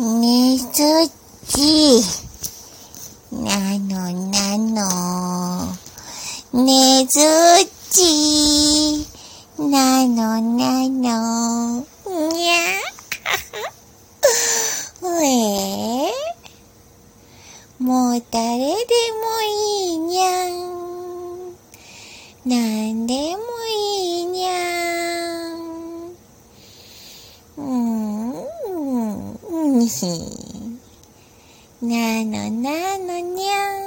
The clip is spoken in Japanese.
ねずっち。なのなの。ねずっち。なのなの。にゃ。えもう誰でもいいにゃん。なんでもいいにゃん。うん。ひ。なのなのにゃん。